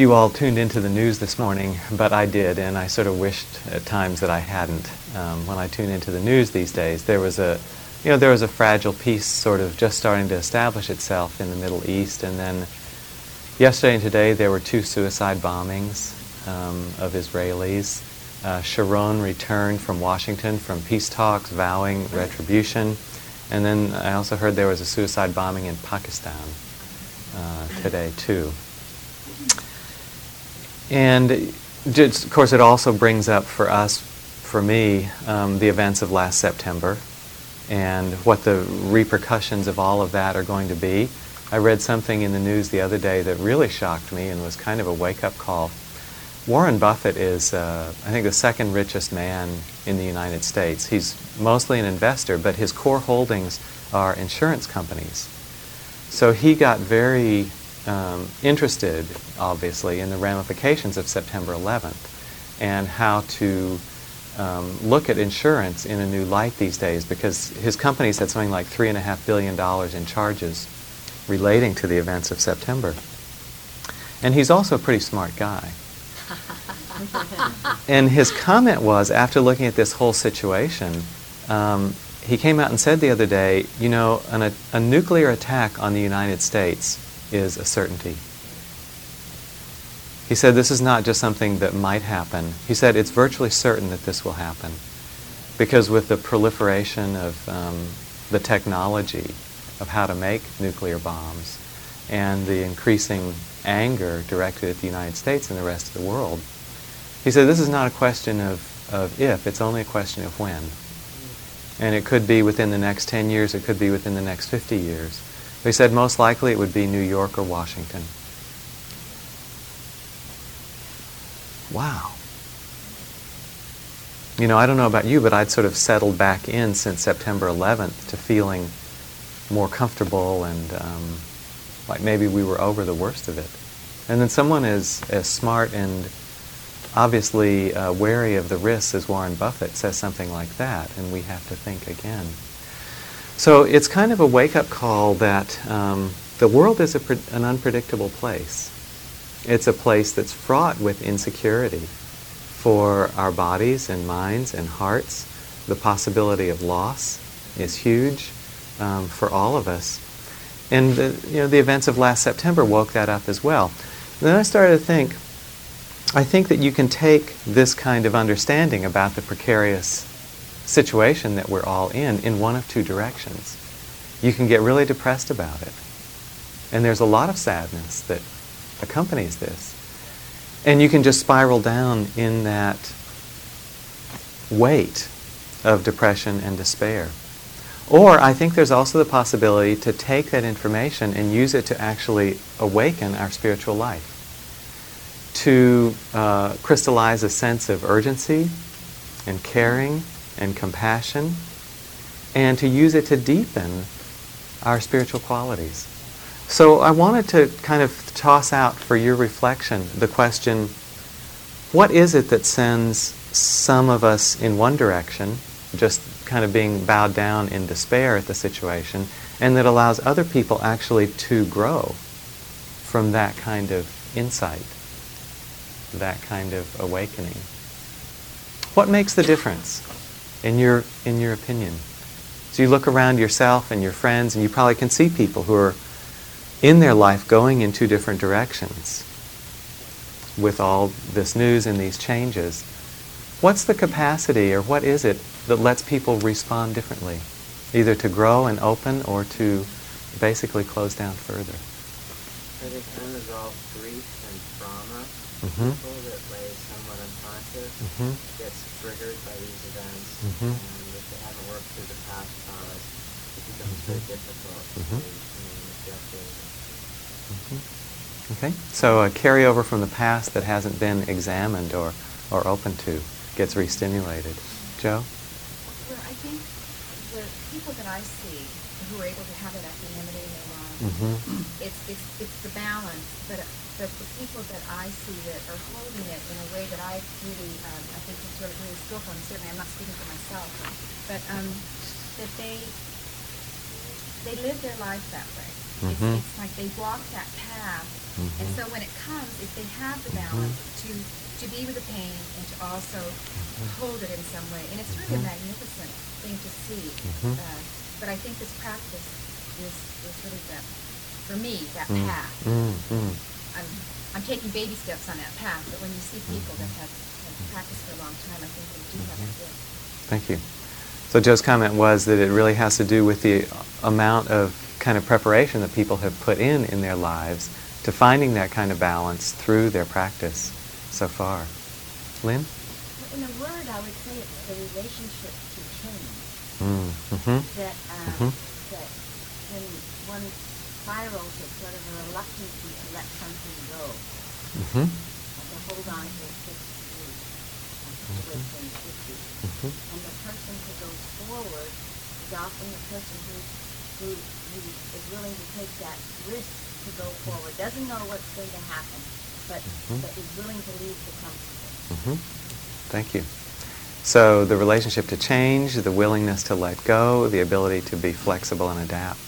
you all tuned into the news this morning, but I did, and I sort of wished at times that I hadn't. Um, when I tune into the news these days, there was a, you know, there was a fragile peace sort of just starting to establish itself in the Middle East, and then yesterday and today there were two suicide bombings um, of Israelis. Uh, Sharon returned from Washington from peace talks, vowing retribution, and then I also heard there was a suicide bombing in Pakistan uh, today too. And of course, it also brings up for us, for me, um, the events of last September and what the repercussions of all of that are going to be. I read something in the news the other day that really shocked me and was kind of a wake up call. Warren Buffett is, uh, I think, the second richest man in the United States. He's mostly an investor, but his core holdings are insurance companies. So he got very um, interested, obviously, in the ramifications of September 11th and how to um, look at insurance in a new light these days because his company's had something like $3.5 billion in charges relating to the events of September. And he's also a pretty smart guy. and his comment was after looking at this whole situation, um, he came out and said the other day, you know, an, a, a nuclear attack on the United States is a certainty. He said this is not just something that might happen. He said it's virtually certain that this will happen. Because with the proliferation of um, the technology of how to make nuclear bombs and the increasing anger directed at the United States and the rest of the world, he said this is not a question of, of if, it's only a question of when. And it could be within the next 10 years, it could be within the next 50 years. They said most likely it would be New York or Washington. Wow. You know, I don't know about you, but I'd sort of settled back in since September 11th to feeling more comfortable and um, like maybe we were over the worst of it. And then someone as, as smart and obviously uh, wary of the risks as Warren Buffett says something like that, and we have to think again. So it's kind of a wake up call that um, the world is pre- an unpredictable place. It's a place that's fraught with insecurity for our bodies and minds and hearts. The possibility of loss is huge um, for all of us. And the, you know, the events of last September woke that up as well. And then I started to think, I think that you can take this kind of understanding about the precarious situation that we're all in in one of two directions. You can get really depressed about it. And there's a lot of sadness that accompanies this. And you can just spiral down in that weight of depression and despair. Or I think there's also the possibility to take that information and use it to actually awaken our spiritual life, to uh, crystallize a sense of urgency and caring and compassion, and to use it to deepen our spiritual qualities. So I wanted to kind of toss out for your reflection the question what is it that sends some of us in one direction, just kind of being bowed down in despair at the situation, and that allows other people actually to grow from that kind of insight, that kind of awakening? What makes the difference? In your, in your opinion? So you look around yourself and your friends, and you probably can see people who are in their life going in two different directions with all this news and these changes. What's the capacity, or what is it that lets people respond differently? Either to grow and open, or to basically close down further? I think unresolved grief and trauma, mm-hmm. people that lay somewhat unconscious, mm-hmm. gets triggered by these events Mm-hmm. And if they haven't worked through the past traumas, it becomes mm-hmm. very difficult mm-hmm. to remain objective. Mm-hmm. Okay, so a carryover from the past that hasn't been examined or, or open to gets re-stimulated. Joe? Well, I think the people that I see who are able to have that equanimity in their lives, mm-hmm. it's, it's, it's the balance, but but the people that I see that are holding it in a way that I really, um, I think is really, really skillful, and certainly I'm not speaking for myself, but um, that they they live their life that way. It's, Mhm. it's like they walk that path, and Mhm. so when it comes, if they have the Mhm. balance to to be with the pain and to also hold it in some way, and it's really a magnificent thing to see. Uh, but I think this practice is is really the for me that path. I'm I'm taking baby steps on that path, but when you see people that have, have practiced for a long time, I think they do have Mhm. that gift. Thank you. So Joe's comment was that it really has to do with the amount of kind of preparation that people have put in in their lives to finding that kind of balance through their practice so far. Lynn? In a word, I would say it's the relationship to change. Mm, mm-hmm. That, uh, Mhm. that when one spirals, it's sort of a reluctance to let something go, Mm-hmm. and to hold on to a fixed things should be. Mm-hmm. And the person who goes forward is often the person who, who, who is willing to take that risk to go forward, doesn't know what's going to happen, but, Mhm. but is willing to leave the comfort. Mm-hmm. Thank you. So the relationship to change, the willingness to let go, the ability to be flexible and adapt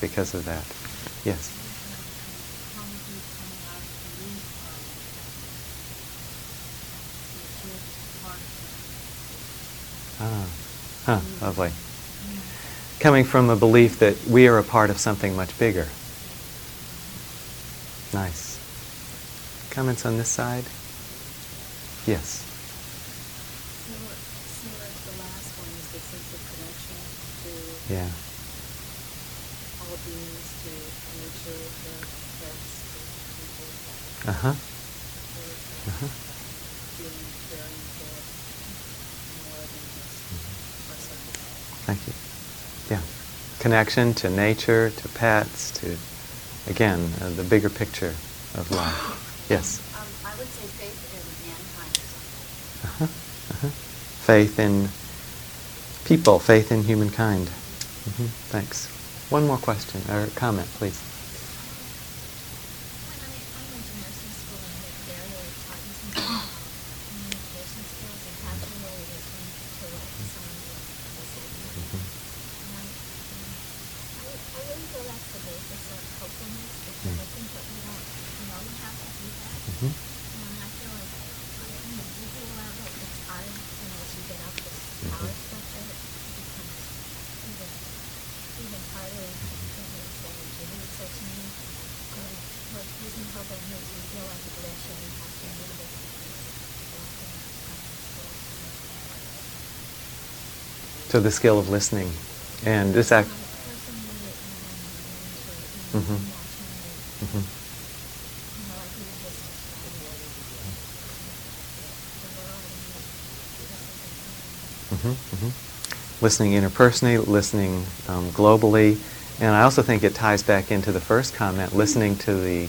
because of that. Yes. Ah, huh, lovely. Coming from a belief that we are a part of something much bigger. Nice. Comments on this side? Yes. Yeah. Uh huh. There's Uh-huh. feeling caring for more than just ourselves. Thank you. Yeah. Connection to nature, to pets, to, again, uh, the bigger picture of life. Yes. Um, I would say faith in mankind Uh-huh. Uh-huh. Faith in people, faith in humankind. hmm Thanks. One more question or comment, please. When I, I went to nursing school and they there they taught me something about communication skills and how to really listen to what someone is saying. Mhm. And I, um, I, I really feel that's the basis of hopefulness because Mm. I think that we don't, you know, we have to do that. Mhm. And I feel like, on an individual level, it's hard, you know, as you get up this Mhm. power structure, it becomes even, even harder in things that you do. So to me, um, what gives me hope and makes me feel like eventually we have to move it. So the skill of listening, and this act. Mhm. Mhm. hmm hmm Listening interpersonally, listening um, globally, and I also think it ties back into the first comment, listening to the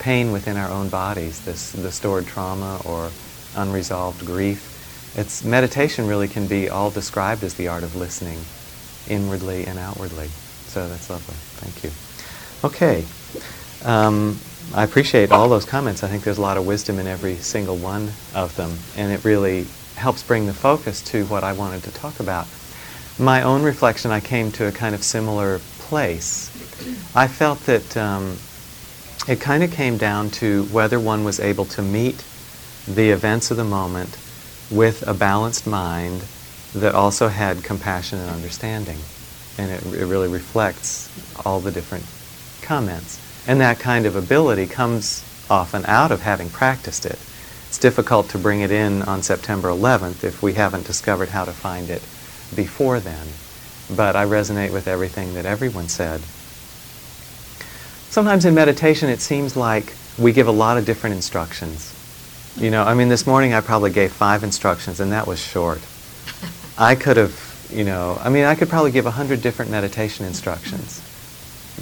pain within our own bodies, this the stored trauma or unresolved grief. It's meditation really can be all described as the art of listening, inwardly and outwardly. So that's lovely. Thank you. Okay. Um, I appreciate all those comments. I think there's a lot of wisdom in every single one of them, and it really helps bring the focus to what I wanted to talk about. My own reflection, I came to a kind of similar place. I felt that um, it kind of came down to whether one was able to meet the events of the moment with a balanced mind that also had compassion and understanding. And it, it really reflects all the different comments. And that kind of ability comes often out of having practiced it. It's difficult to bring it in on September 11th if we haven't discovered how to find it before then. But I resonate with everything that everyone said. Sometimes in meditation it seems like we give a lot of different instructions. You know, I mean, this morning I probably gave five instructions, and that was short. I could have, you know, I mean, I could probably give a hundred different meditation instructions.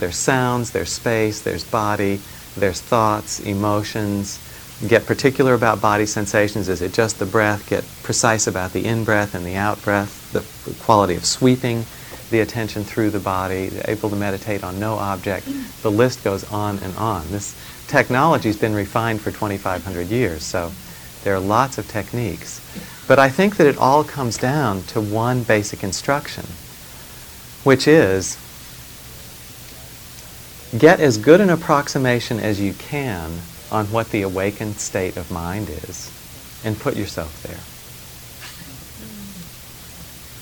There's sounds, there's space, there's body, there's thoughts, emotions. Get particular about body sensations. Is it just the breath? Get precise about the in breath and the out breath, the quality of sweeping the attention through the body, able to meditate on no object. The list goes on and on. This technology has been refined for 2,500 years, so there are lots of techniques. But I think that it all comes down to one basic instruction, which is get as good an approximation as you can on what the awakened state of mind is and put yourself there.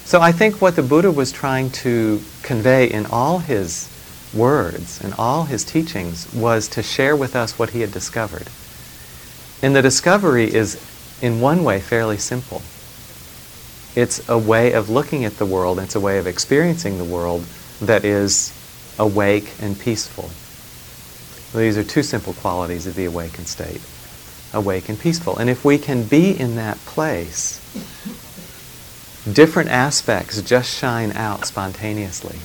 So I think what the Buddha was trying to convey in all his words and all his teachings was to share with us what he had discovered. And the discovery is, in one way, fairly simple. It's a way of looking at the world, it's a way of experiencing the world that is awake and peaceful. These are two simple qualities of the awakened state awake and peaceful. And if we can be in that place, different aspects just shine out spontaneously.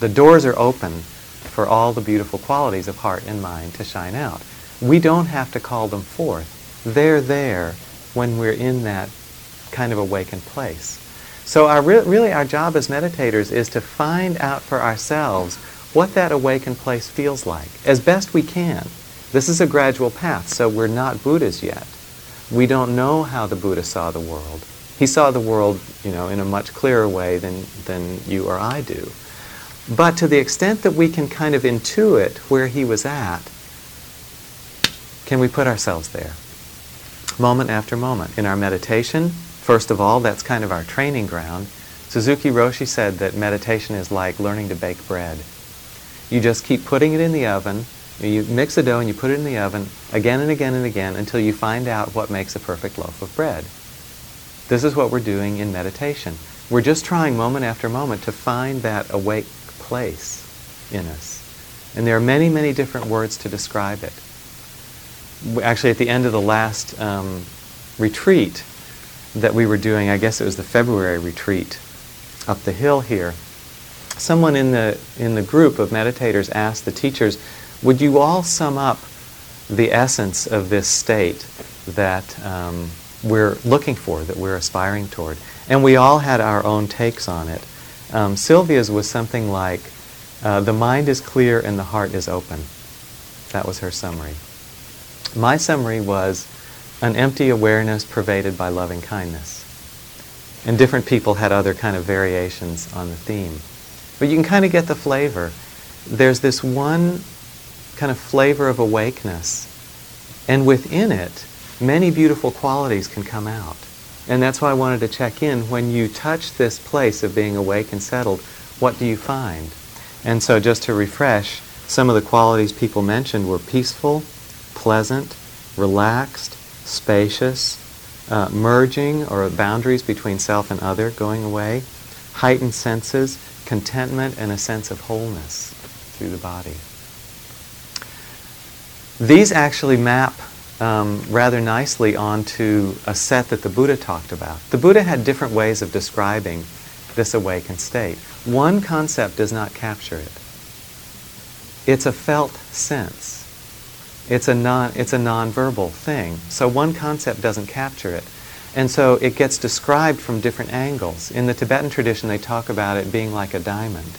The doors are open for all the beautiful qualities of heart and mind to shine out. We don't have to call them forth. They're there when we're in that kind of awakened place. So our re- really our job as meditators is to find out for ourselves what that awakened place feels like as best we can. This is a gradual path, so we're not Buddhas yet. We don't know how the Buddha saw the world. He saw the world, you know, in a much clearer way than, than you or I do. But to the extent that we can kind of intuit where he was at, can we put ourselves there? Moment after moment. In our meditation, first of all, that's kind of our training ground. Suzuki Roshi said that meditation is like learning to bake bread. You just keep putting it in the oven, you mix the dough and you put it in the oven again and again and again until you find out what makes a perfect loaf of bread. This is what we're doing in meditation. We're just trying moment after moment to find that awake place in us. And there are many, many different words to describe it. Actually, at the end of the last um, retreat that we were doing, I guess it was the February retreat up the hill here, someone in the, in the group of meditators asked the teachers, would you all sum up the essence of this state that um, we're looking for, that we're aspiring toward. And we all had our own takes on it. Um, Sylvia's was something like, uh, the mind is clear and the heart is open. That was her summary. My summary was an empty awareness pervaded by loving kindness. And different people had other kind of variations on the theme. But you can kind of get the flavor. There's this one kind of flavor of awakeness. And within it, many beautiful qualities can come out. And that's why I wanted to check in. When you touch this place of being awake and settled, what do you find? And so, just to refresh, some of the qualities people mentioned were peaceful, pleasant, relaxed, spacious, uh, merging or boundaries between self and other going away, heightened senses, contentment, and a sense of wholeness through the body. These actually map um, rather nicely onto a set that the Buddha talked about. The Buddha had different ways of describing this awakened state. One concept does not capture it. It's a felt sense. It's a non it's a nonverbal thing. So one concept doesn't capture it. And so it gets described from different angles. In the Tibetan tradition they talk about it being like a diamond.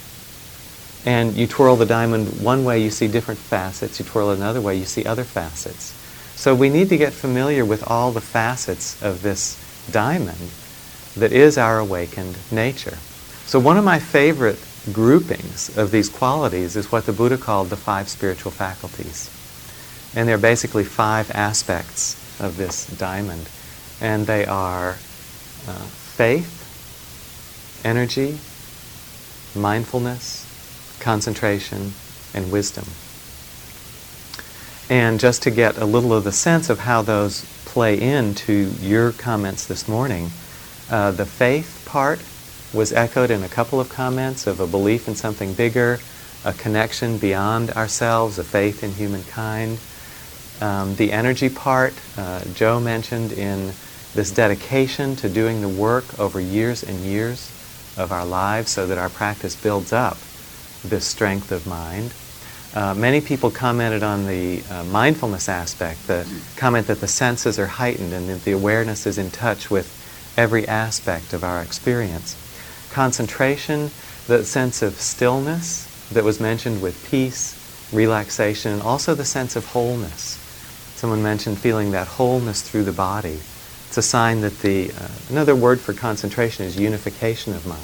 And you twirl the diamond one way, you see different facets. You twirl it another way, you see other facets. So we need to get familiar with all the facets of this diamond that is our awakened nature. So one of my favorite groupings of these qualities is what the Buddha called the five spiritual faculties. And they're basically five aspects of this diamond. And they are uh, faith, energy, mindfulness, concentration, and wisdom. And just to get a little of the sense of how those play into your comments this morning, uh, the faith part was echoed in a couple of comments of a belief in something bigger, a connection beyond ourselves, a faith in humankind. Um, the energy part, uh, Joe mentioned in this dedication to doing the work over years and years of our lives so that our practice builds up this strength of mind. Uh, many people commented on the uh, mindfulness aspect, the comment that the senses are heightened and that the awareness is in touch with every aspect of our experience. Concentration, the sense of stillness that was mentioned with peace, relaxation, and also the sense of wholeness. Someone mentioned feeling that wholeness through the body. It's a sign that the, uh, another word for concentration is unification of mind.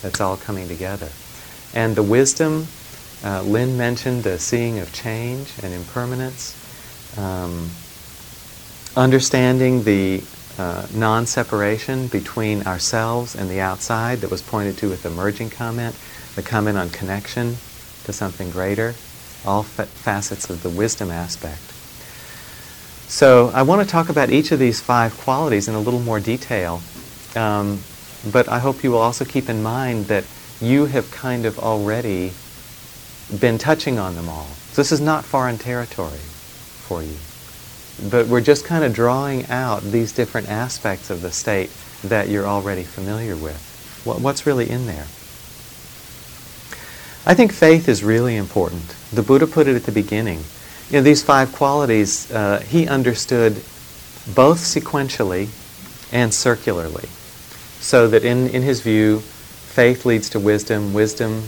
That's all coming together. And the wisdom Uh, Lynn mentioned the seeing of change and impermanence, um, understanding the uh, non separation between ourselves and the outside that was pointed to with the merging comment, the comment on connection to something greater, all fa- facets of the wisdom aspect. So, I want to talk about each of these five qualities in a little more detail, um, but I hope you will also keep in mind that you have kind of already been touching on them all. So this is not foreign territory for you. But we're just kind of drawing out these different aspects of the state that you're already familiar with. what's really in there? I think faith is really important. The Buddha put it at the beginning. You know, these five qualities, uh, he understood both sequentially and circularly. So that in, in his view, faith leads to wisdom, wisdom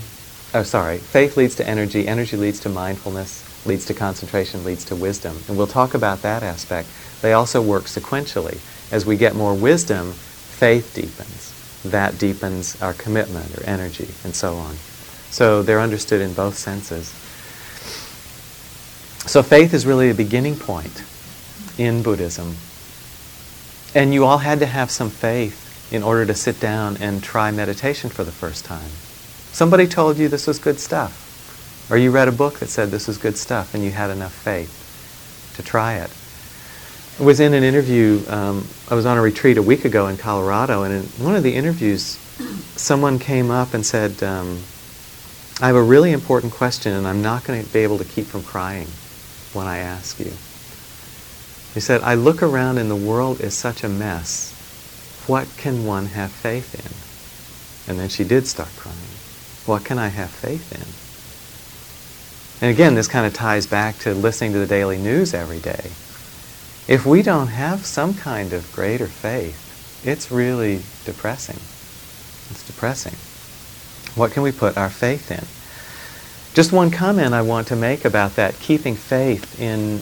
oh, sorry, faith leads to energy, energy leads to mindfulness, leads to concentration, leads to wisdom. And we'll talk about that aspect. They also work sequentially. As we get more wisdom, faith deepens. That deepens our commitment or energy, and so on. So they're understood in both senses. So faith is really a beginning point in Buddhism. And you all had to have some faith in order to sit down and try meditation for the first time. Somebody told you this was good stuff. Or you read a book that said this was good stuff and you had enough faith to try it. I was in an interview, um, I was on a retreat a week ago in Colorado, and in one of the interviews, someone came up and said, um, I have a really important question and I'm not going to be able to keep from crying when I ask you. He said, I look around and the world is such a mess. What can one have faith in? And then she did start crying. What can I have faith in? And again, this kind of ties back to listening to the daily news every day. If we don't have some kind of greater faith, it's really depressing. It's depressing. What can we put our faith in? Just one comment I want to make about that, keeping faith in,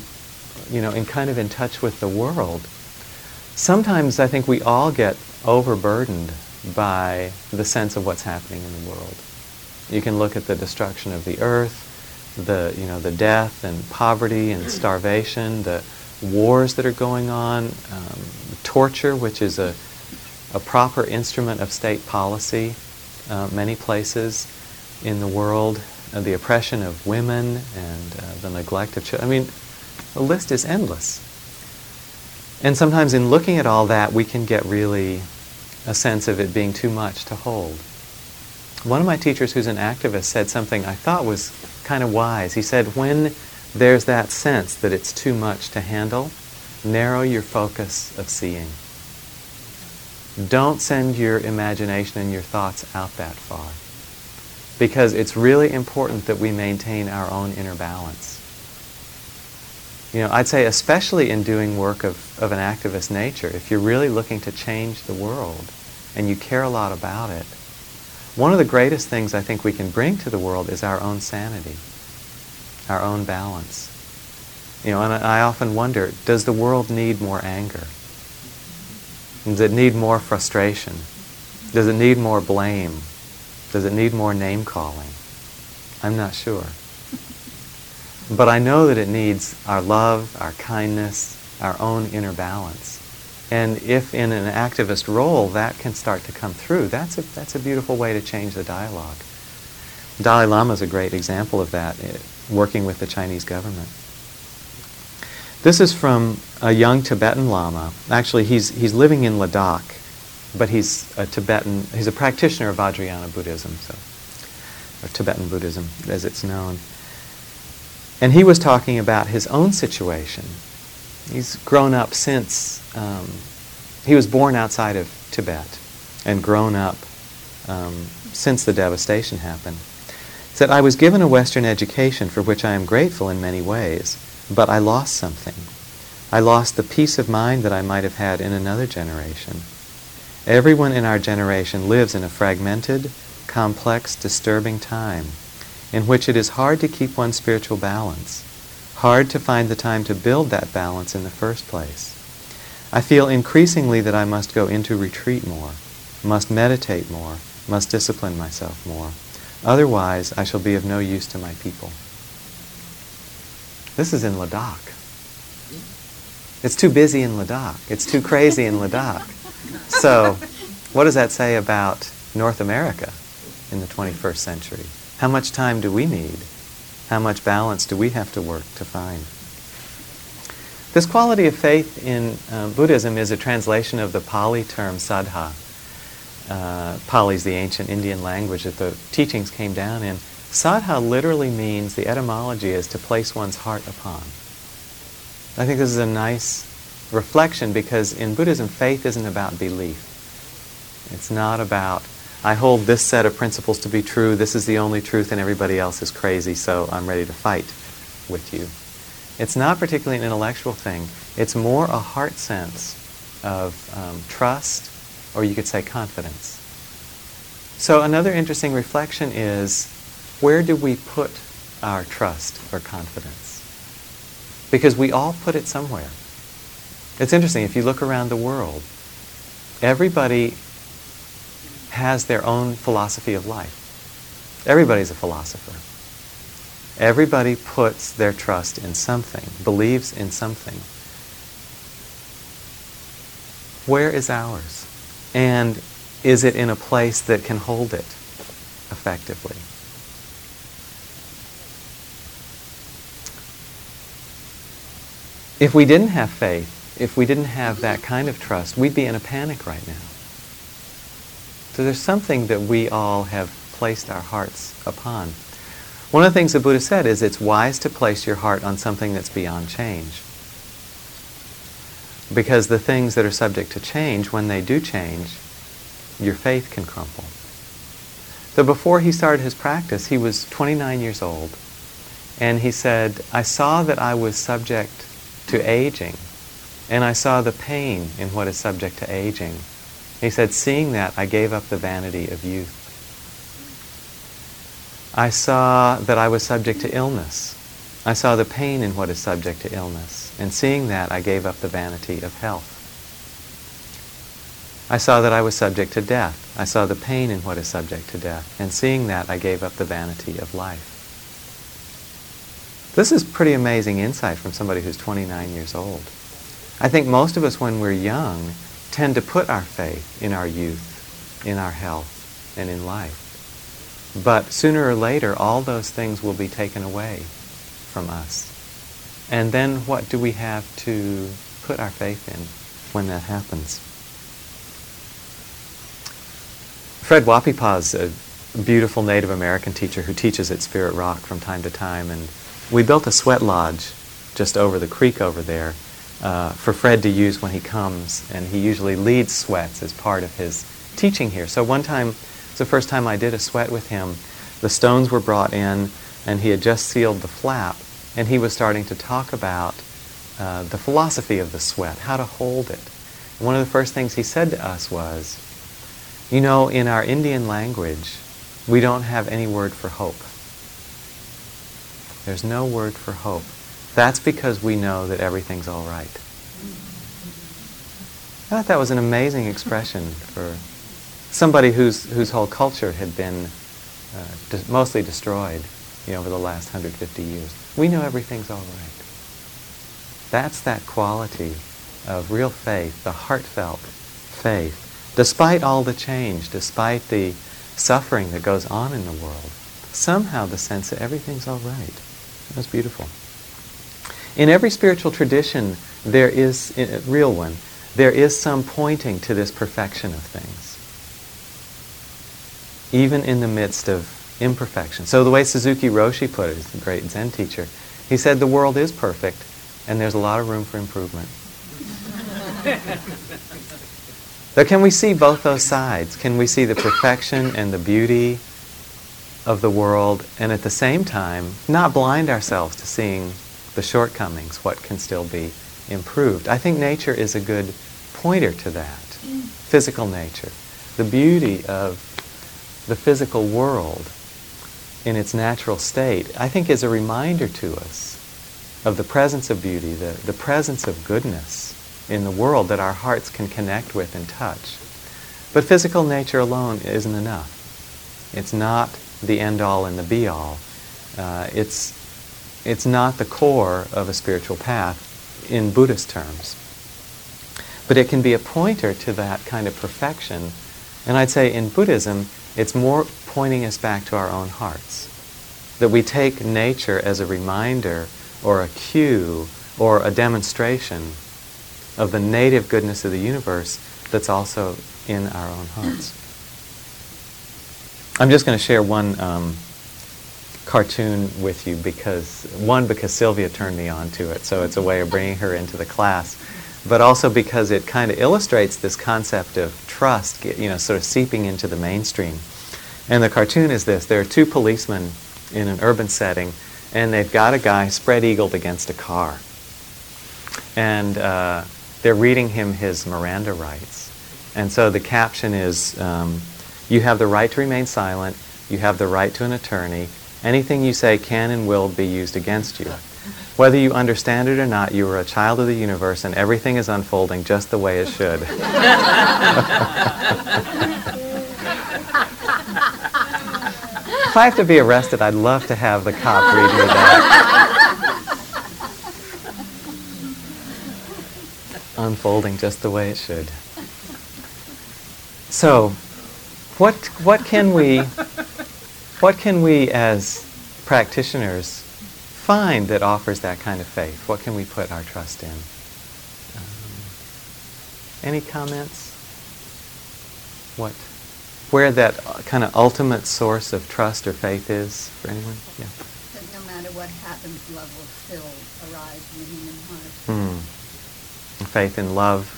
you know, in kind of in touch with the world. Sometimes I think we all get overburdened by the sense of what's happening in the world. You can look at the destruction of the earth, the, you know, the death and poverty and starvation, the wars that are going on, um, torture, which is a, a proper instrument of state policy, uh, many places in the world, uh, the oppression of women and uh, the neglect of children. I mean, the list is endless. And sometimes in looking at all that, we can get really a sense of it being too much to hold. One of my teachers who's an activist said something I thought was kind of wise. He said, when there's that sense that it's too much to handle, narrow your focus of seeing. Don't send your imagination and your thoughts out that far. Because it's really important that we maintain our own inner balance. You know, I'd say especially in doing work of, of an activist nature, if you're really looking to change the world and you care a lot about it, one of the greatest things I think we can bring to the world is our own sanity, our own balance. You know, and I often wonder, does the world need more anger? Does it need more frustration? Does it need more blame? Does it need more name calling? I'm not sure. But I know that it needs our love, our kindness, our own inner balance. And if in an activist role that can start to come through, that's a, that's a beautiful way to change the dialogue. Dalai Lama is a great example of that, eh, working with the Chinese government. This is from a young Tibetan Lama. Actually, he's, he's living in Ladakh, but he's a Tibetan, he's a practitioner of Vajrayana Buddhism, so, or Tibetan Buddhism as it's known. And he was talking about his own situation He's grown up since um, he was born outside of Tibet and grown up um, since the devastation happened. He said, I was given a Western education for which I am grateful in many ways, but I lost something. I lost the peace of mind that I might have had in another generation. Everyone in our generation lives in a fragmented, complex, disturbing time in which it is hard to keep one's spiritual balance hard to find the time to build that balance in the first place. I feel increasingly that I must go into retreat more, must meditate more, must discipline myself more. Otherwise, I shall be of no use to my people. This is in Ladakh. It's too busy in Ladakh. It's too crazy in Ladakh. So, what does that say about North America in the 21st century? How much time do we need? How much balance do we have to work to find? This quality of faith in uh, Buddhism is a translation of the Pali term saddha. Uh, Pali is the ancient Indian language that the teachings came down in. Saddha literally means, the etymology is to place one's heart upon. I think this is a nice reflection because in Buddhism, faith isn't about belief. It's not about, I hold this set of principles to be true, this is the only truth, and everybody else is crazy, so I'm ready to fight with you. It's not particularly an intellectual thing. It's more a heart sense of um, trust, or you could say confidence. So, another interesting reflection is where do we put our trust or confidence? Because we all put it somewhere. It's interesting, if you look around the world, everybody has their own philosophy of life. Everybody's a philosopher. Everybody puts their trust in something, believes in something. Where is ours? And is it in a place that can hold it effectively? If we didn't have faith, if we didn't have that kind of trust, we'd be in a panic right now. So there's something that we all have placed our hearts upon. One of the things the Buddha said is it's wise to place your heart on something that's beyond change. Because the things that are subject to change, when they do change, your faith can crumble. So before he started his practice, he was 29 years old. And he said, I saw that I was subject to aging, and I saw the pain in what is subject to aging. He said, seeing that, I gave up the vanity of youth. I saw that I was subject to illness. I saw the pain in what is subject to illness. And seeing that, I gave up the vanity of health. I saw that I was subject to death. I saw the pain in what is subject to death. And seeing that, I gave up the vanity of life. This is pretty amazing insight from somebody who's 29 years old. I think most of us, when we're young, tend to put our faith in our youth, in our health, and in life. But sooner or later, all those things will be taken away from us. And then what do we have to put our faith in when that happens? Fred Wahpepah is a beautiful Native American teacher who teaches at Spirit Rock from time to time. And we built a sweat lodge just over the creek over there uh, for Fred to use when he comes. And he usually leads sweats as part of his teaching here. So one time, it's the first time I did a sweat with him. The stones were brought in, and he had just sealed the flap, and he was starting to talk about uh, the philosophy of the sweat, how to hold it. And one of the first things he said to us was, you know, in our Indian language, we don't have any word for hope. There's no word for hope. That's because we know that everything's all right. I thought that was an amazing expression for somebody whose, whose whole culture had been uh, de- mostly destroyed you know, over the last 150 years. We know everything's all right. That's that quality of real faith, the heartfelt faith, despite all the change, despite the suffering that goes on in the world. Somehow the sense that everything's all right. That's beautiful. In every spiritual tradition, there is, a real one, there is some pointing to this perfection of things even in the midst of imperfection. So the way Suzuki Roshi put it, a great Zen teacher, he said the world is perfect and there's a lot of room for improvement. so can we see both those sides? Can we see the perfection and the beauty of the world and at the same time not blind ourselves to seeing the shortcomings, what can still be improved? I think nature is a good pointer to that. Physical nature. The beauty of the physical world in its natural state, I think is a reminder to us of the presence of beauty, the, the presence of goodness in the world that our hearts can connect with and touch. But physical nature alone isn't enough. It's not the end all and the be all. Uh, it's, it's not the core of a spiritual path in Buddhist terms. But it can be a pointer to that kind of perfection. And I'd say in Buddhism, it's more pointing us back to our own hearts. That we take nature as a reminder or a cue or a demonstration of the native goodness of the universe that's also in our own hearts. I'm just going to share one um, cartoon with you because, one, because Sylvia turned me on to it, so it's a way of bringing her into the class, but also because it kind of illustrates this concept of trust, you know, sort of seeping into the mainstream. And the cartoon is this there are two policemen in an urban setting, and they've got a guy spread eagled against a car. And uh, they're reading him his Miranda rights. And so the caption is um, You have the right to remain silent, you have the right to an attorney. Anything you say can and will be used against you. Whether you understand it or not, you are a child of the universe and everything is unfolding just the way it should. if I have to be arrested, I'd love to have the cop read me that. unfolding just the way it should. So, what, what can we, what can we as practitioners find that offers that kind of faith? What can we put our trust in? Um, any comments? What, where that kind of ultimate source of trust or faith is for anyone? Yeah. That no matter what happens, love will still arise in the human heart. Hmm. Faith in love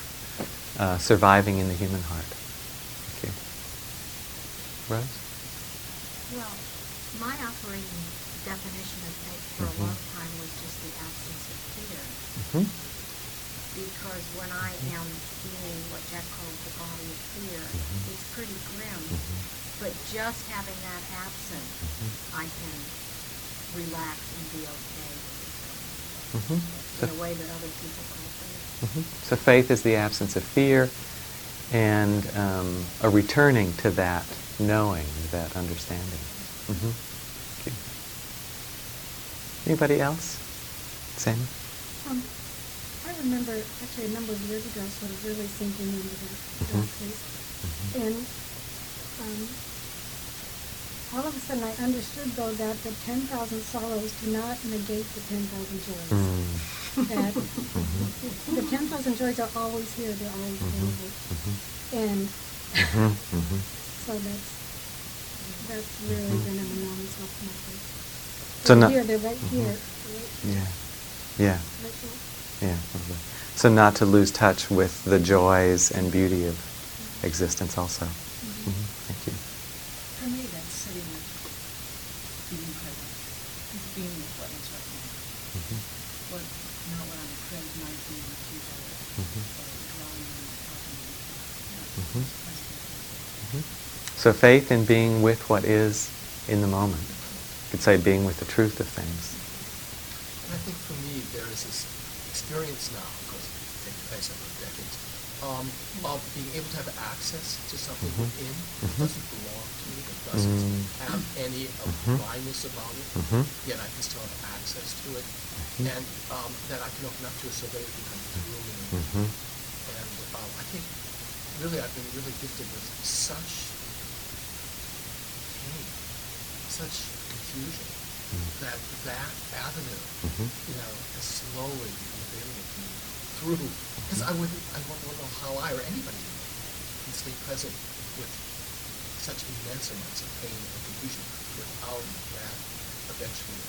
uh, surviving in the human heart. Okay. Rose? Well, my operating definition of faith for mm-hmm. a long time was just the absence of fear. Mm-hmm. Because when I am feeling what Jack calls the body of fear, mm-hmm. it's pretty grim. Mm-hmm. But just having that absent, mm-hmm. I can relax and be okay. Mm-hmm. In a way that other people can't. So faith is the absence of fear and um, a returning to that knowing, that understanding. Mm-hmm. Anybody else? Sam? Um, I remember actually a number of years ago, sort of really sinking into that mm-hmm. mm-hmm. and um, all of a sudden I understood though that the ten thousand sorrows do not negate the ten thousand joys. Mm. that mm-hmm. the ten thousand joys are always here; they're always mm-hmm. available, mm-hmm. and so that's that's really mm-hmm. been an enormous help to my faith. So not, here, they're right mm-hmm. here. Right? Yeah. Yeah. Right yeah. So not to lose touch with the joys and beauty of mm-hmm. existence also. Mm-hmm. mm-hmm. Thank you. For me, that's sitting with being present, being with what is right now. Mm-hmm. What, not what I'm afraid might be in the future, mm-hmm. or drawing on the mm-hmm. So faith in being with what is in the moment. You could say being with the truth of things. And I think for me, there is this experience now, because it's taken place over decades, um, of being able to have access to something mm-hmm. within that mm-hmm. doesn't belong to me, that doesn't mm-hmm. have any of mm-hmm. blindness about it, mm-hmm. yet I can still have access to it, mm-hmm. and um, that I can open up to it so that it becomes room. And um, I think really I've been really gifted with such pain, such confusion mm-hmm. that that avenue, mm-hmm. you know, is slowly become available to me through, because I wouldn't, I wouldn't know how I or anybody can stay present with such immense amounts of pain and confusion without that eventually.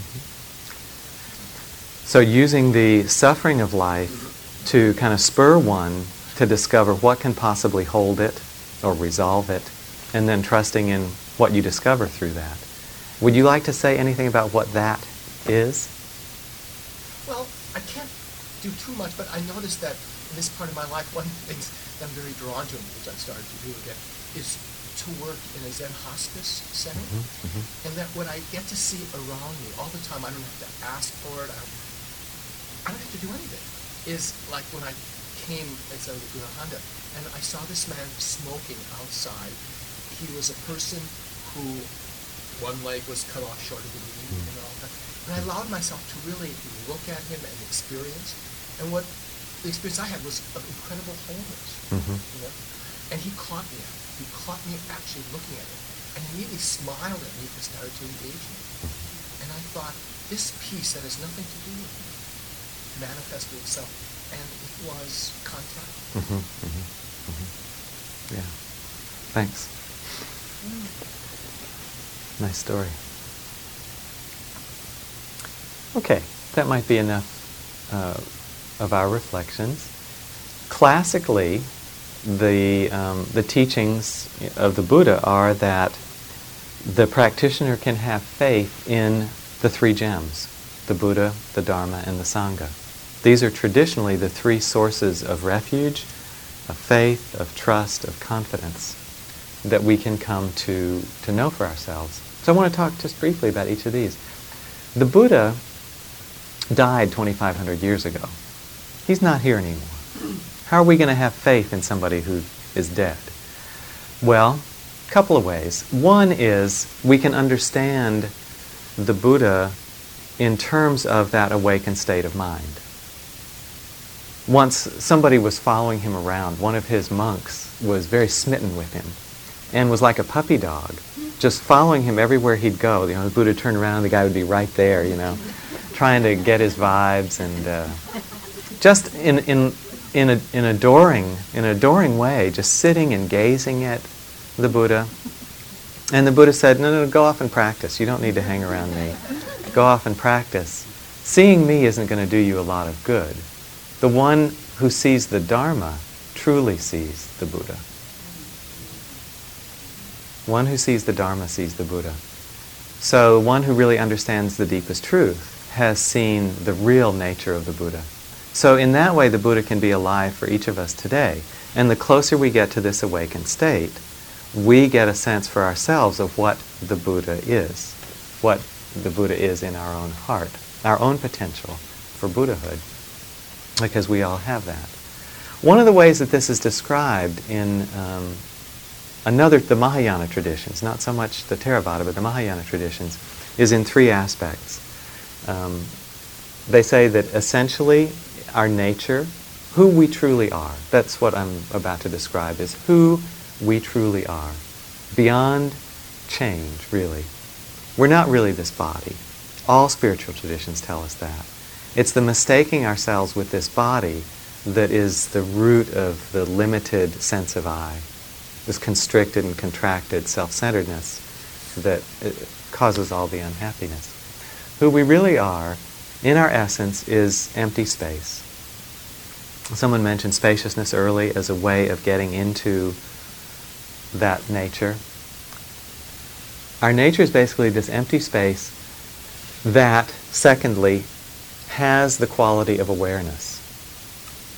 Mm-hmm. So using the suffering of life to kind of spur one to discover what can possibly hold it or resolve it, and then trusting in what you discover through that. Would you like to say anything about what that is? Well, I can't do too much, but I noticed that in this part of my life, one of the things that I'm very drawn to, which I've started to do again, is to work in a Zen hospice center. Mm-hmm, mm-hmm. And that what I get to see around me all the time, I don't have to ask for it, I don't, I don't have to do anything, is like when I came as a Laguna Honda, and I saw this man smoking outside. He was a person who one leg was cut off short of the knee Mm. and all that. And I allowed myself to really look at him and experience. And what the experience I had was of incredible wholeness. Mhm. You know? And he caught me at it. He caught me actually looking at it. And he immediately smiled at me and started to engage me. And I thought, this piece that has nothing to do with me manifested itself. And it was contact. Mhm, mhm, mhm. Yeah. Thanks. Nice story. Okay, that might be enough uh, of our reflections. Classically, the, um, the teachings of the Buddha are that the practitioner can have faith in the three gems the Buddha, the Dharma, and the Sangha. These are traditionally the three sources of refuge, of faith, of trust, of confidence that we can come to, to know for ourselves. So I want to talk just briefly about each of these. The Buddha died 2,500 years ago. He's not here anymore. How are we going to have faith in somebody who is dead? Well, a couple of ways. One is we can understand the Buddha in terms of that awakened state of mind. Once somebody was following him around, one of his monks was very smitten with him and was like a puppy dog, just following him everywhere he'd go. You know, the Buddha turned around, the guy would be right there, you know, trying to get his vibes and uh, just in, in, in, a, in adoring, in adoring way, just sitting and gazing at the Buddha. And the Buddha said, no, no, go off and practice. You don't need to hang around me. Go off and practice. Seeing me isn't going to do you a lot of good. The one who sees the Dharma truly sees the Buddha. One who sees the Dharma sees the Buddha. So one who really understands the deepest truth has seen the real nature of the Buddha. So in that way, the Buddha can be alive for each of us today. And the closer we get to this awakened state, we get a sense for ourselves of what the Buddha is, what the Buddha is in our own heart, our own potential for Buddhahood, because we all have that. One of the ways that this is described in um, another, the Mahayana traditions, not so much the Theravada, but the Mahayana traditions, is in three aspects. Um, they say that essentially our nature, who we truly are, that's what I'm about to describe, is who we truly are, beyond change, really. We're not really this body. All spiritual traditions tell us that. It's the mistaking ourselves with this body that is the root of the limited sense of I, this constricted and contracted self-centeredness that uh, causes all the unhappiness. Who we really are, in our essence, is empty space. Someone mentioned spaciousness early as a way of getting into that nature. Our nature is basically this empty space that, secondly, has the quality of awareness.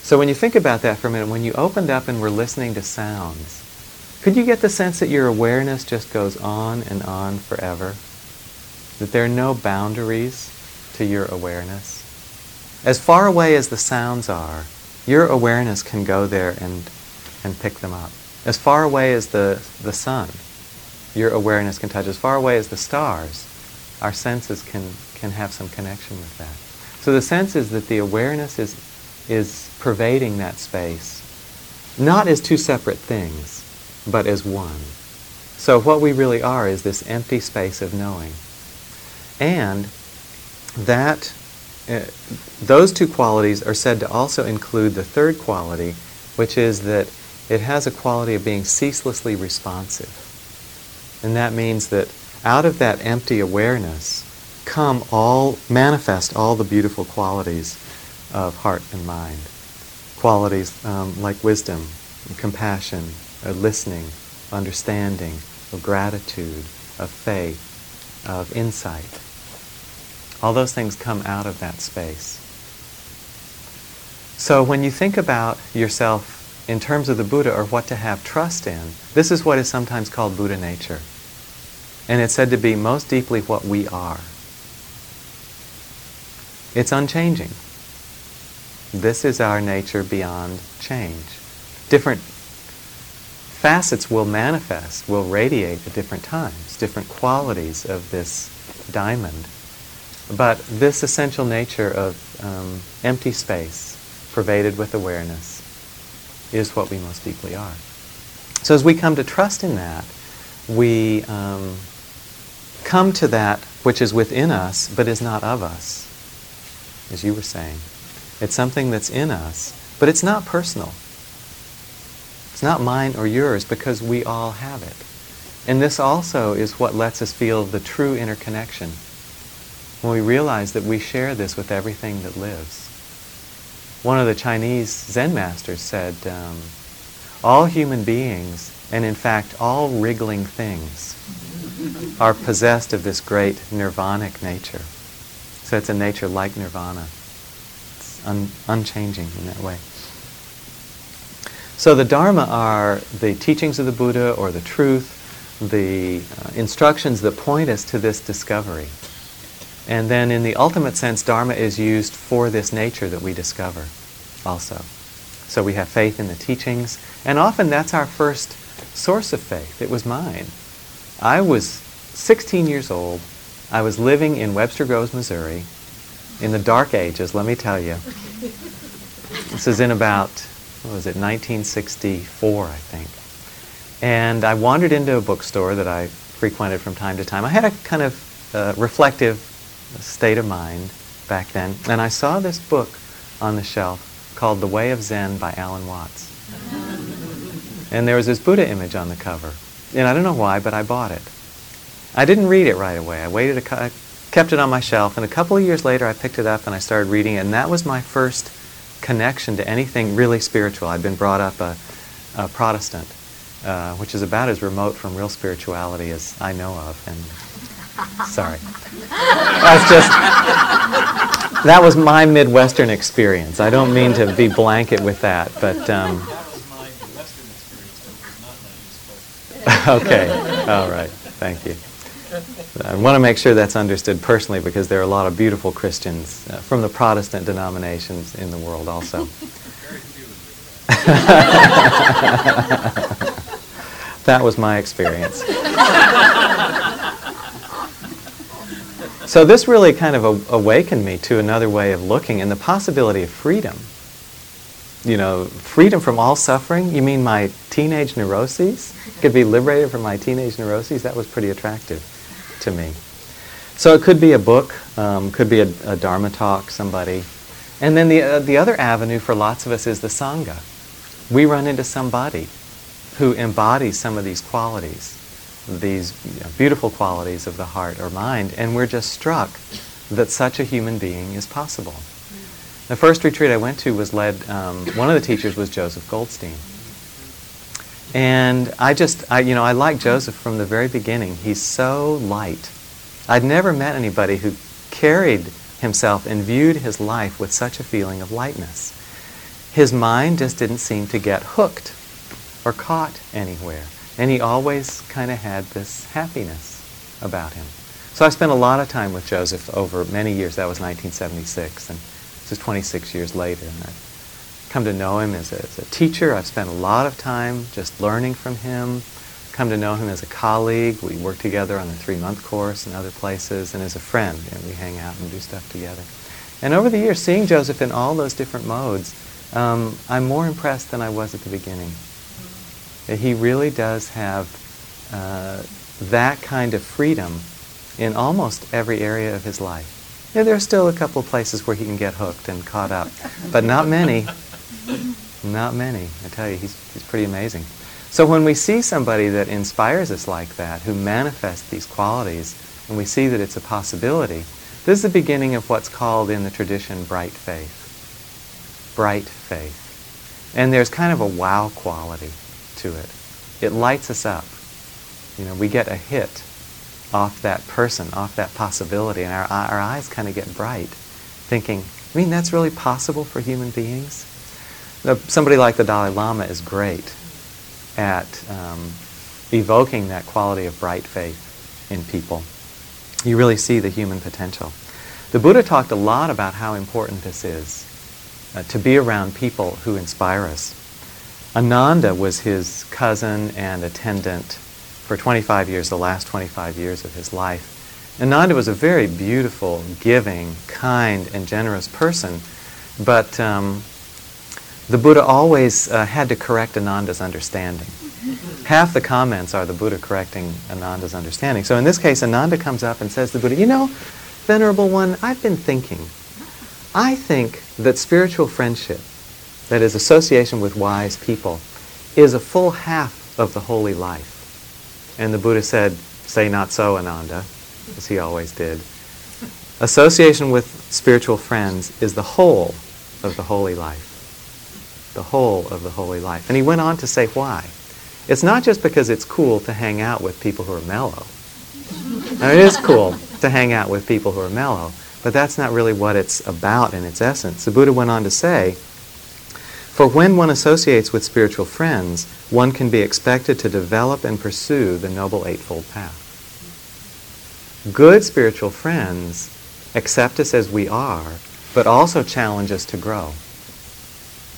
So when you think about that for a minute, when you opened up and were listening to sounds, could you get the sense that your awareness just goes on and on forever? That there are no boundaries to your awareness? As far away as the sounds are, your awareness can go there and, and pick them up. As far away as the, the sun, your awareness can touch. As far away as the stars, our senses can, can have some connection with that. So the sense is that the awareness is, is pervading that space, not as two separate things, but as one. So what we really are is this empty space of knowing. And that uh, those two qualities are said to also include the third quality, which is that it has a quality of being ceaselessly responsive. And that means that out of that empty awareness come all, manifest all the beautiful qualities of heart and mind. Qualities um, like wisdom, compassion, uh, listening, understanding, of gratitude, of faith, of insight. All those things come out of that space. So when you think about yourself in terms of the Buddha or what to have trust in, this is what is sometimes called Buddha nature. And it's said to be most deeply what we are. It's unchanging. This is our nature beyond change. Different facets will manifest, will radiate at different times, different qualities of this diamond. But this essential nature of um, empty space, pervaded with awareness, is what we most deeply are. So as we come to trust in that, we um, come to that which is within us but is not of us, as you were saying. It's something that's in us, but it's not personal. It's not mine or yours because we all have it. And this also is what lets us feel the true interconnection. When we realize that we share this with everything that lives. One of the Chinese Zen masters said, um, all human beings, and in fact all wriggling things, are possessed of this great nirvanic nature. So it's a nature like nirvana. It's un- unchanging in that way. So the Dharma are the teachings of the Buddha or the truth, the uh, instructions that point us to this discovery. And then in the ultimate sense, Dharma is used for this nature that we discover also. So we have faith in the teachings, and often that's our first source of faith. It was mine. I was 16 years old. I was living in Webster Groves, Missouri, in the dark ages, let me tell you. This is in about what was it, 1964, I think. And I wandered into a bookstore that I frequented from time to time. I had a kind of uh, reflective state of mind back then, and I saw this book on the shelf called The Way of Zen by Alan Watts. And there was this Buddha image on the cover. And I don't know why, but I bought it. I didn't read it right away. I waited, a cu- I kept it on my shelf, and a couple of years later I picked it up and I started reading it, and that was my first connection to anything really spiritual. I'd been brought up a, a Protestant, uh, which is about as remote from real spirituality as I know of. And sorry, that's just that was my Midwestern experience. I don't mean to be blanket with that, but. Um, okay, all right, thank you. I want to make sure that's understood personally because there are a lot of beautiful Christians uh, from the Protestant denominations in the world also. that was my experience. so this really kind of a- awakened me to another way of looking and the possibility of freedom. You know, freedom from all suffering? You mean my teenage neuroses? Could be liberated from my teenage neuroses? That was pretty attractive to me. So it could be a book, um, could be a, a, Dharma talk, somebody. And then the, uh, the other avenue for lots of us is the Sangha. We run into somebody who embodies some of these qualities, these you know, beautiful qualities of the heart or mind, and we're just struck that such a human being is possible. The first retreat I went to was led, um, one of the teachers was Joseph Goldstein. And I just, I, you know, I like Joseph from the very beginning. He's so light. I'd never met anybody who carried himself and viewed his life with such a feeling of lightness. His mind just didn't seem to get hooked or caught anywhere. And he always kind of had this happiness about him. So I spent a lot of time with Joseph over many years. That was 1976. And this is 26 years later. And I, come to know him as a, as a, teacher. I've spent a lot of time just learning from him. Come to know him as a colleague. We work together on the three-month course and other places, and as a friend. And we hang out and do stuff together. And over the years, seeing Joseph in all those different modes, um, I'm more impressed than I was at the beginning. He really does have uh, that kind of freedom in almost every area of his life. Yeah, there are still a couple of places where he can get hooked and caught up, but not many. Not many. I tell you, he's, he's pretty amazing. So when we see somebody that inspires us like that, who manifests these qualities, and we see that it's a possibility, this is the beginning of what's called in the tradition bright faith. Bright faith. And there's kind of a wow quality to it. It lights us up. You know, we get a hit off that person, off that possibility, and our, our eyes kind of get bright, thinking, I mean, that's really possible for human beings? Somebody like the Dalai Lama is great at um, evoking that quality of bright faith in people. You really see the human potential. The Buddha talked a lot about how important this is uh, to be around people who inspire us. Ananda was his cousin and attendant for 25 years, the last 25 years of his life. Ananda was a very beautiful, giving, kind, and generous person, but um, the Buddha always uh, had to correct Ananda's understanding. Half the comments are the Buddha correcting Ananda's understanding. So in this case, Ananda comes up and says to the Buddha, You know, Venerable One, I've been thinking. I think that spiritual friendship, that is, association with wise people, is a full half of the holy life. And the Buddha said, Say not so, Ananda, as he always did. Association with spiritual friends is the whole of the holy life. The whole of the holy life. And he went on to say why. It's not just because it's cool to hang out with people who are mellow. Now, it is cool to hang out with people who are mellow, but that's not really what it's about in its essence. The Buddha went on to say, For when one associates with spiritual friends, one can be expected to develop and pursue the Noble Eightfold Path. Good spiritual friends accept us as we are, but also challenge us to grow.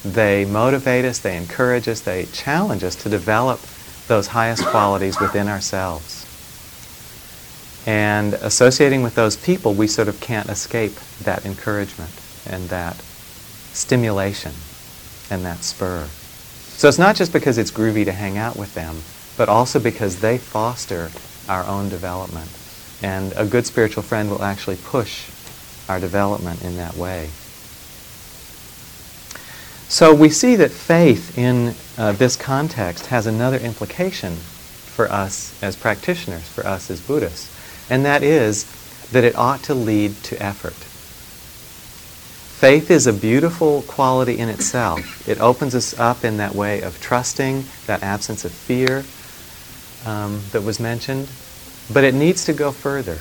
They motivate us, they encourage us, they challenge us to develop those highest qualities within ourselves. And associating with those people, we sort of can't escape that encouragement and that stimulation and that spur. So it's not just because it's groovy to hang out with them, but also because they foster our own development. And a good spiritual friend will actually push our development in that way. So we see that faith in uh, this context has another implication for us as practitioners, for us as Buddhists, and that is that it ought to lead to effort. Faith is a beautiful quality in itself. It opens us up in that way of trusting, that absence of fear um, that was mentioned, but it needs to go further.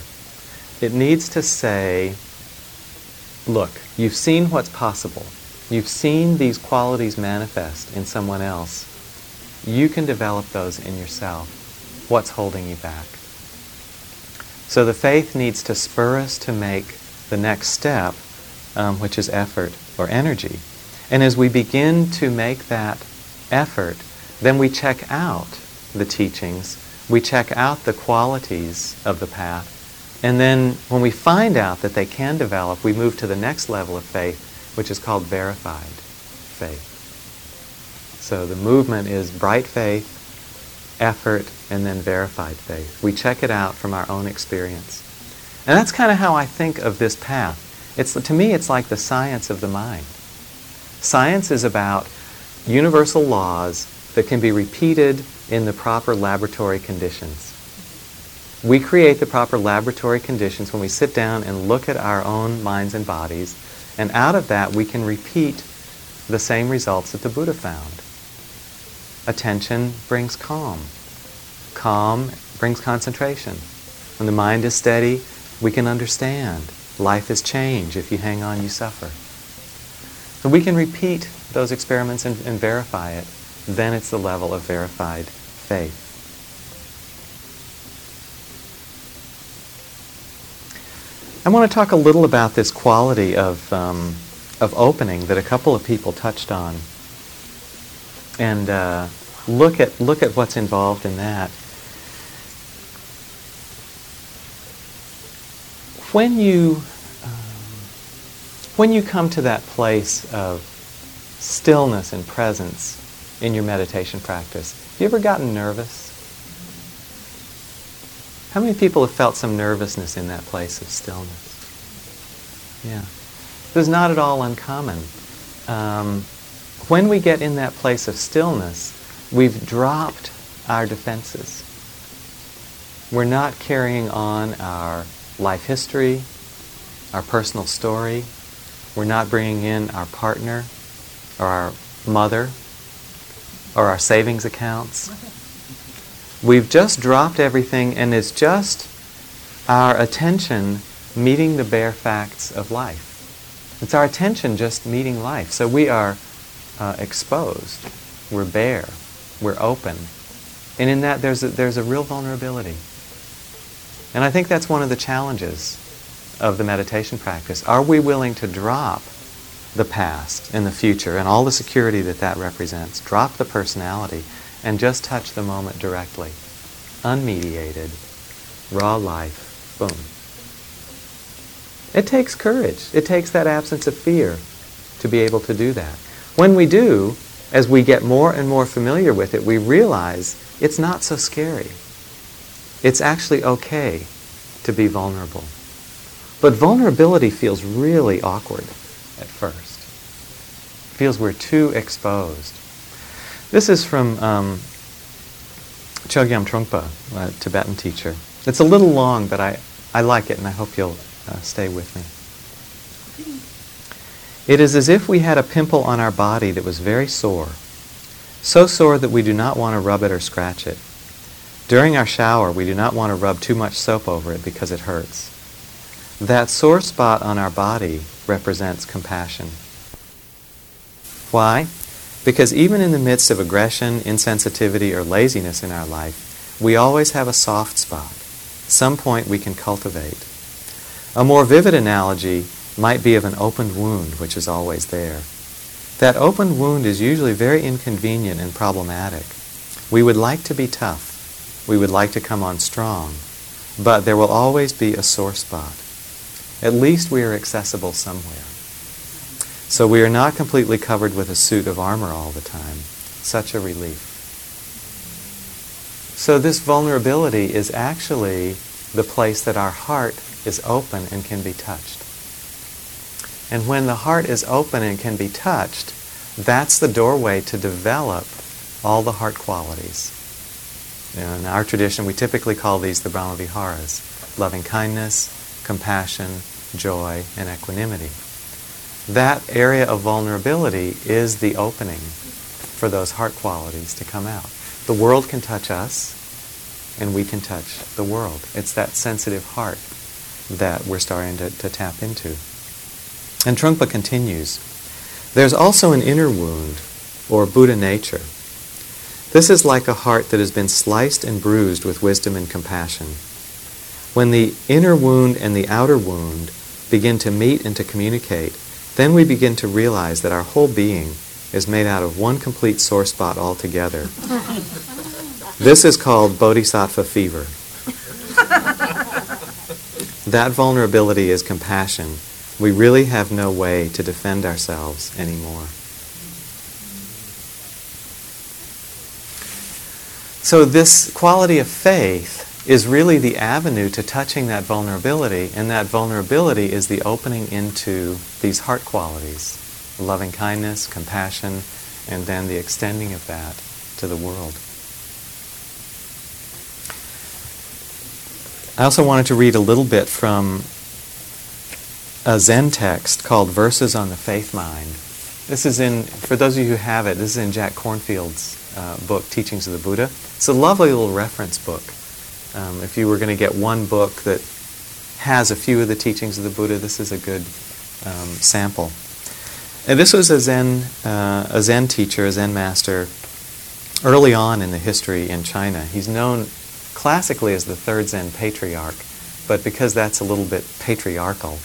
It needs to say, look, you've seen what's possible. You've seen these qualities manifest in someone else. You can develop those in yourself. What's holding you back? So the faith needs to spur us to make the next step, um, which is effort or energy. And as we begin to make that effort, then we check out the teachings, we check out the qualities of the path, and then when we find out that they can develop, we move to the next level of faith, which is called verified faith. So the movement is bright faith, effort, and then verified faith. We check it out from our own experience. And that's kind of how I think of this path. It's, to me, it's like the science of the mind. Science is about universal laws that can be repeated in the proper laboratory conditions. We create the proper laboratory conditions when we sit down and look at our own minds and bodies and out of that, we can repeat the same results that the Buddha found. Attention brings calm. Calm brings concentration. When the mind is steady, we can understand. Life is change. If you hang on, you suffer. So we can repeat those experiments and, and verify it. Then it's the level of verified faith. I want to talk a little about this quality of, um, of opening that a couple of people touched on and uh, look, at, look at what's involved in that. When you, um, when you come to that place of stillness and presence in your meditation practice, have you ever gotten nervous? How many people have felt some nervousness in that place of stillness? Yeah. This is not at all uncommon. Um, when we get in that place of stillness, we've dropped our defenses. We're not carrying on our life history, our personal story. We're not bringing in our partner or our mother or our savings accounts. We've just dropped everything and it's just our attention meeting the bare facts of life. It's our attention just meeting life. So we are uh, exposed. We're bare. We're open. And in that, there's a, there's a real vulnerability. And I think that's one of the challenges of the meditation practice. Are we willing to drop the past and the future and all the security that that represents. Drop the personality and just touch the moment directly. Unmediated, raw life, boom. It takes courage. It takes that absence of fear to be able to do that. When we do, as we get more and more familiar with it, we realize it's not so scary. It's actually okay to be vulnerable. But vulnerability feels really awkward at first. It feels we're too exposed. This is from um, Chogyam Trungpa, a Tibetan teacher. It's a little long, but I, I like it and I hope you'll uh, stay with me. It is as if we had a pimple on our body that was very sore, so sore that we do not want to rub it or scratch it. During our shower, we do not want to rub too much soap over it because it hurts. That sore spot on our body represents compassion. Why? Because even in the midst of aggression, insensitivity, or laziness in our life, we always have a soft spot, some point we can cultivate. A more vivid analogy might be of an opened wound, which is always there. That opened wound is usually very inconvenient and problematic. We would like to be tough. We would like to come on strong. But there will always be a sore spot. At least we are accessible somewhere. So we are not completely covered with a suit of armor all the time. Such a relief. So this vulnerability is actually the place that our heart is open and can be touched. And when the heart is open and can be touched, that's the doorway to develop all the heart qualities. In our tradition, we typically call these the Brahmaviharas loving kindness, compassion, joy, and equanimity. That area of vulnerability is the opening for those heart qualities to come out. The world can touch us, and we can touch the world. It's that sensitive heart that we're starting to, to tap into. And Trungpa continues There's also an inner wound, or Buddha nature. This is like a heart that has been sliced and bruised with wisdom and compassion. When the inner wound and the outer wound begin to meet and to communicate, then we begin to realize that our whole being is made out of one complete sore spot altogether. this is called bodhisattva fever. that vulnerability is compassion. We really have no way to defend ourselves anymore. So, this quality of faith is really the avenue to touching that vulnerability, and that vulnerability is the opening into these heart qualities loving kindness, compassion, and then the extending of that to the world. I also wanted to read a little bit from a Zen text called Verses on the Faith Mind. This is in, for those of you who have it, this is in Jack Kornfield's uh, book, Teachings of the Buddha. It's a lovely little reference book. Um, if you were going to get one book that has a few of the teachings of the Buddha, this is a good um, sample. And this was a Zen, uh, a Zen teacher, a Zen master, early on in the history in China. He's known classically as the third Zen patriarch, but because that's a little bit patriarchal,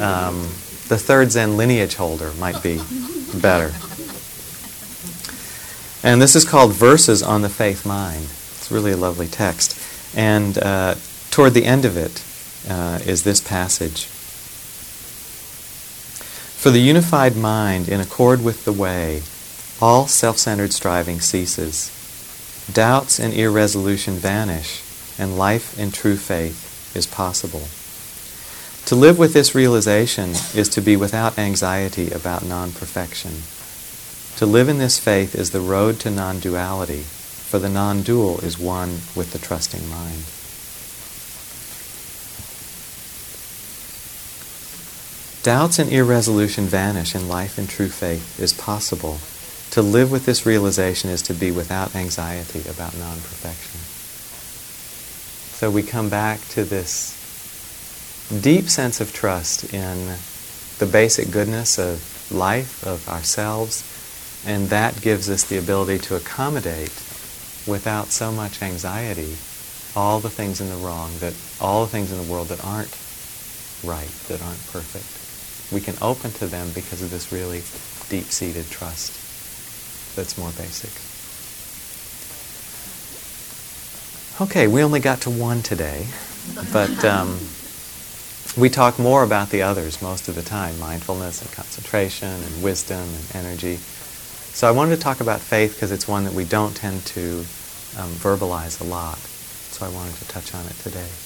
um, the third Zen lineage holder might be better. And this is called Verses on the Faith Mind. It's really a lovely text. And uh, toward the end of it uh, is this passage. For the unified mind, in accord with the way, all self centered striving ceases. Doubts and irresolution vanish, and life in true faith is possible. To live with this realization is to be without anxiety about non perfection. To live in this faith is the road to non duality, for the non dual is one with the trusting mind. Doubts and irresolution vanish, and life in true faith is possible. To live with this realization is to be without anxiety about non perfection. So we come back to this deep sense of trust in the basic goodness of life, of ourselves, and that gives us the ability to accommodate without so much anxiety all the things in the wrong that all the things in the world that aren't right, that aren't perfect. We can open to them because of this really deep-seated trust that's more basic. Okay, we only got to one today, but um, we talk more about the others most of the time mindfulness and concentration and wisdom and energy. So I wanted to talk about faith because it's one that we don't tend to um, verbalize a lot. So I wanted to touch on it today.